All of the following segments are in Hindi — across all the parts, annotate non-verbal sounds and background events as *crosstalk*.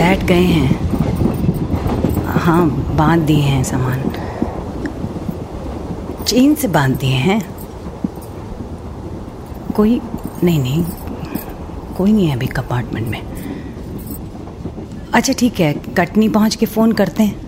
बैठ गए हैं। हाँ बाँध दिए हैं सामान। चेन से बाँध दिए हैं। कोई, नहीं नहीं। कोई नहीं है अभी कंपार्टमेंट में। अच्छा ठीक है, कटनी पहुँच के फ़ोन करते हैं।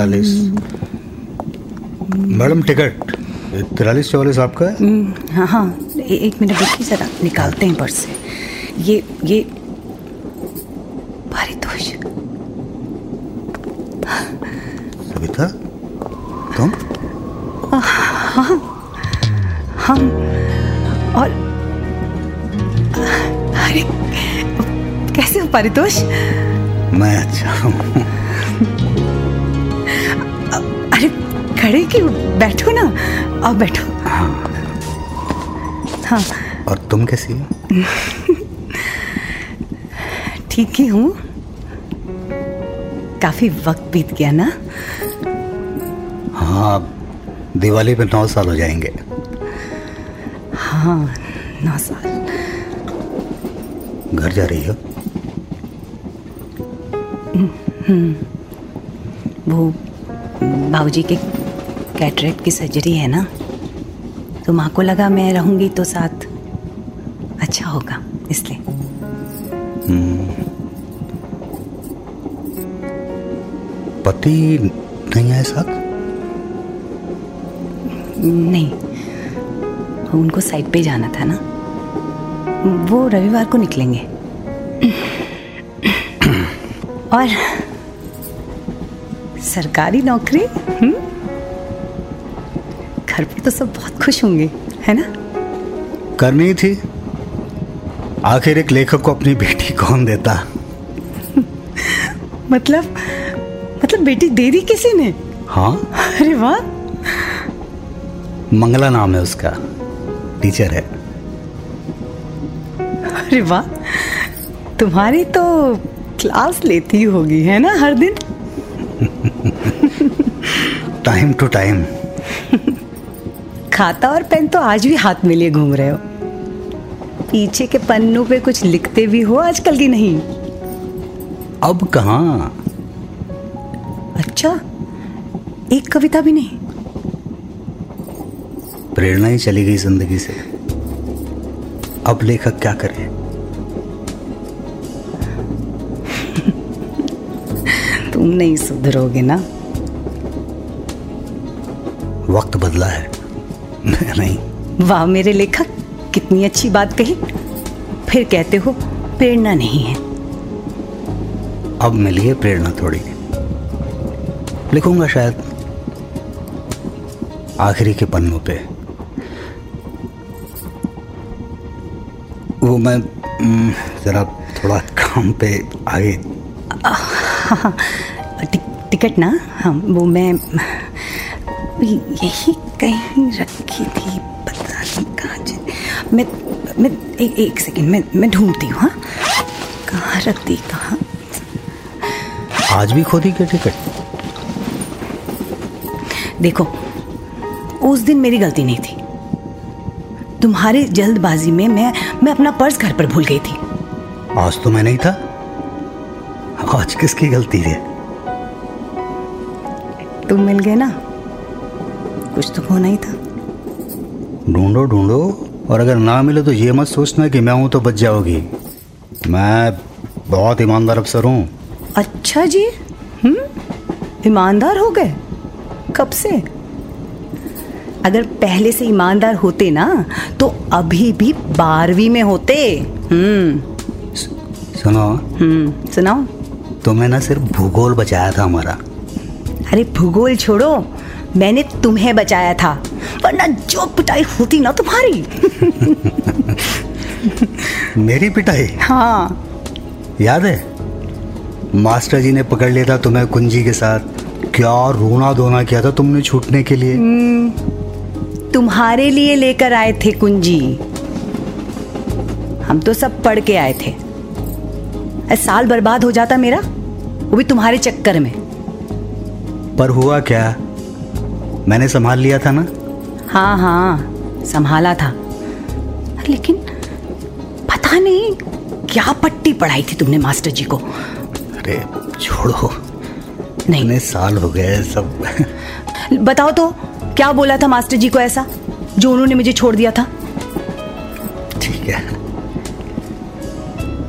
इकतालीस मैडम टिकट तिरालीस चौवालीस आपका है? हम्म, हाँ हाँ ए- एक मिनट रुकिए जरा निकालते हैं पर्स से। ये ये पारितोष सविता तुम? हम और अरे कैसे हो पारितोष? मैं अच्छा हूँ। खड़े क्यों? बैठो ना। आओ बैठो। हाँ। हाँ। और तुम कैसी हो? ठीक ही हूँ। काफ़ी वक्त बीत गया ना? हाँ दिवाली पे नौ साल हो जाएँगे। हाँ नौ साल। घर जा रही हो? वो बाबूजी के कैटरेक्ट की सर्जरी है ना? तो माँ को लगा मैं रहूँगी तो साथ अच्छा होगा इसलिए। पति नहीं है साथ? नहीं। उनको साइड पे जाना था ना? वो रविवार को निकलेंगे। और सरकारी नौकरी? हम्म? घर पे तो सब बहुत खुश होंगे है ना? करनी थी। आखिर एक लेखक को अपनी बेटी कौन देता? *laughs* मतलब मतलब बेटी दे दी किसी ने? हाँ। अरे वाह! मंगला नाम है उसका। टीचर है। अरे वाह! तुम्हारी तो क्लास लेती होगी है ना हर दिन? टाइम टू टाइम खाता और पेन तो आज भी हाथ में लिए घूम रहे हो। पीछे के पन्नों पे कुछ लिखते भी हो आजकल की नहीं। अब कहा? अच्छा एक कविता भी नहीं। प्रेरणा ही चली गई ज़िंदगी से। अब लेखक क्या करे? तुम नहीं सुधरोगे ना। वक्त बदला है। *laughs* नहीं। वाह मेरे लेखक कितनी अच्छी बात कही। फिर कहते हो प्रेरणा नहीं है। अब मिली है प्रेरणा थोड़ी। लिखूँगा शायद आखिरी के पन्नों पे। वो मैं हम्म, जरा थोड़ा काम पे आगे। टिक, टिकट ना? हाँ वो मैं यही कहीं रखी थी पता नहीं कहाँ मैं मैं एक, एक सेकंड मैं मैं ढूंढती हूँ हाँ। कहाँ रख दी कहाँ? आज भी खो दी क्या टिकट? देखो उस दिन मेरी गलती नहीं थी। तुम्हारी जल्दबाजी में मैं मैं अपना पर्स घर पर भूल गई थी। आज तो मैं नहीं था। आज किसकी गलती है? तुम मिल गए ना? कुछ तो होना ही था। ढूंढो ढूंढो। और अगर ना मिले तो ये मत सोचना कि मैं हूँ तो बच जाओगी। मैं बहुत ईमानदार अफसर हूँ। अच्छा जी। हम्म ईमानदार हो गए? कब से? अगर पहले से ईमानदार होते ना तो अभी भी बारहवीं में होते। हम्म। सुनो। हम्म सुनाओ। तुम्हें ना सिर्फ़ भूगोल बचाया था हमारा। अरे भूगोल छोड़ो। मैंने तुम्हें बचाया था वरना जो पिटाई होती ना तुम्हारी। *laughs* मेरी पिटाई? हाँ। याद है मास्टर जी ने पकड़ लिया था तुम्हें कुंजी के साथ। क्या रोना धोना किया था तुमने छूटने के लिए? तुम्हारे लिए लेकर आए थे कुंजी। हम तो सब पढ़ के आए थे। साल बर्बाद हो जाता मेरा वो भी तुम्हारे चक्कर में। पर हुआ क्या? मैंने संभाल लिया था ना? हाँ हाँ संभाला था। लेकिन पता नहीं क्या पट्टी पढ़ाई थी तुमने मास्टर जी को? अरे छोड़ो। नहीं। इतने साल हो गए सब। *laughs* बताओ तो क्या बोला था मास्टर जी को ऐसा जो उन्होंने मुझे छोड़ दिया था? ठीक है।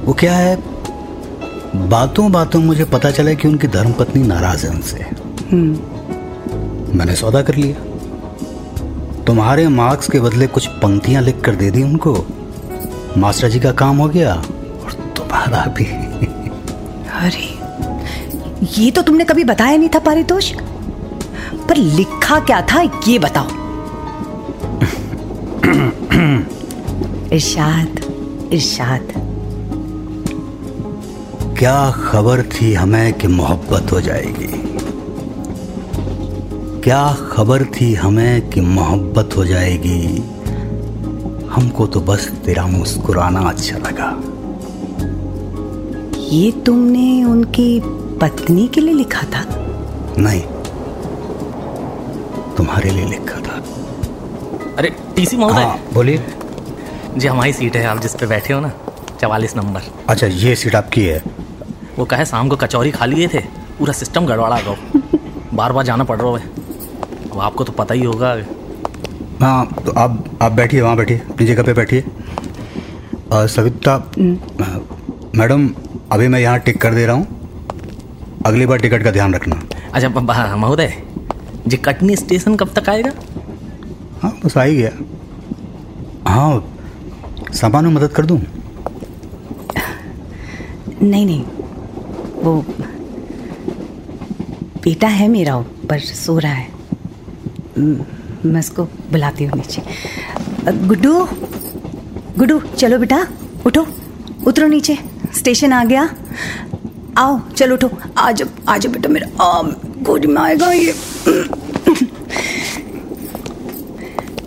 वो क्या है? बातों बातों मुझे पता चला कि उनकी धर्मपत्नी नाराज़ है उनसे। मैंने सौदा कर लिया। तुम्हारे मार्क्स के बदले कुछ पंक्तियाँ लिख कर दे दी उनको। मास्टर जी का काम हो गया और तुम्हारा भी। अरे ये तो तुमने कभी बताया नहीं था पारितोष। पर लिखा क्या था ये बताओ। इरशाद इरशाद। क्या खबर थी हमें कि मोहब्बत हो जाएगी? क्या खबर थी हमें कि मोहब्बत हो जाएगी? हमको तो बस तेरा मुस्कुराना अच्छा लगा। ये तुमने उनकी पत्नी के लिए लिखा था? नहीं तुम्हारे लिए लिखा था। अरे टीसी महोदय। हाँ बोलिए। जी हमारी सीट है आप जिस पे बैठे हो ना चवालीस नंबर। अच्छा ये सीट आपकी है? वो कहे शाम को कचौरी खा लिए थे पूरा सिस्टम गड़बड़ा गो। बार बार जाना पड़ रहा है। आपको तो पता ही होगा। हाँ तो आप आप बैठिए वहाँ बैठिए अपनी जगह पे बैठिए। सविता मैडम अभी मैं यहाँ टिक कर दे रहा हूँ। अगली बार टिकट का ध्यान रखना। अच्छा ब- महोदय जी कटनी स्टेशन कब तक आएगा? हाँ बस आ ही गया। हाँ सामान में मदद कर दूँ? नहीं नहीं वो बेटा है मेरा पर सो रहा है। म- उसको बुलाती हूँ नीचे। गुड्डू गुड्डू चलो बेटा उठो उतरो नीचे स्टेशन आ गया। आओ चलो उठो। आ जाओ आ जाओ बेटा मेरा गोदी में आएगा ये।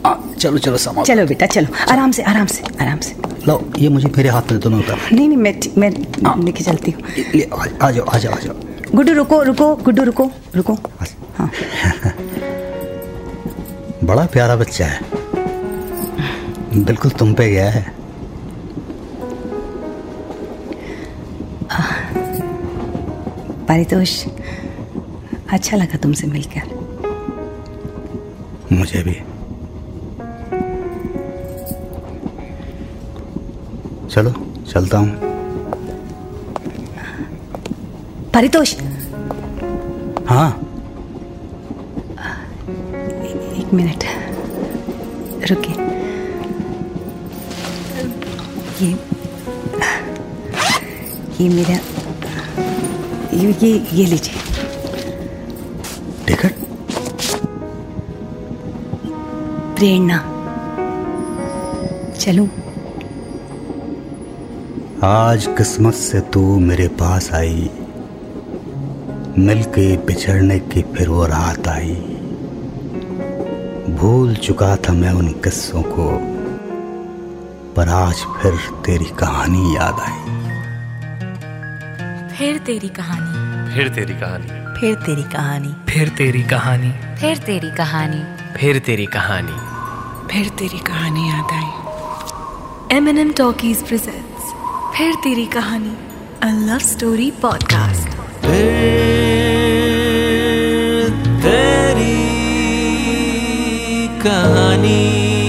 आ, चलो चलो सामान। चलो बेटा चलो आराम से आराम से आराम से। लो ये मुझे मेरे हाथ में दोनों होता। नहीं नहीं मैं मैं लेके चलती हूँ। आ जाओ आ जाओ आ जाओ। गुड्डू रुको रुको गुड्डू रुको रुको। हाँ। *laughs* बड़ा प्यारा बच्चा है। बिल्कुल तुम पे गया है। परितोष अच्छा लगा तुमसे मिलकर। मुझे भी। चलो चलता हूँ। परितोष। हाँ। मिनट। रुकिए। ये ये मेरा ये ये ये लीजिए। टिकट? प्रेरणा। चलूँ। आज किस्मत से तू मेरे पास आई। मिलके बिछड़ने की फिर वो रात आई। भूल चुका था मैं उन किस्सों को पर आज फिर तेरी कहानी याद आई। फिर तेरी कहानी। फिर तेरी कहानी। फिर तेरी कहानी। फिर तेरी कहानी। फिर तेरी कहानी। फिर तेरी कहानी। Phir Teri Kahani Yaad Aayi. M N M talkies presents Phir Teri Kahani a love story podcast कहानी।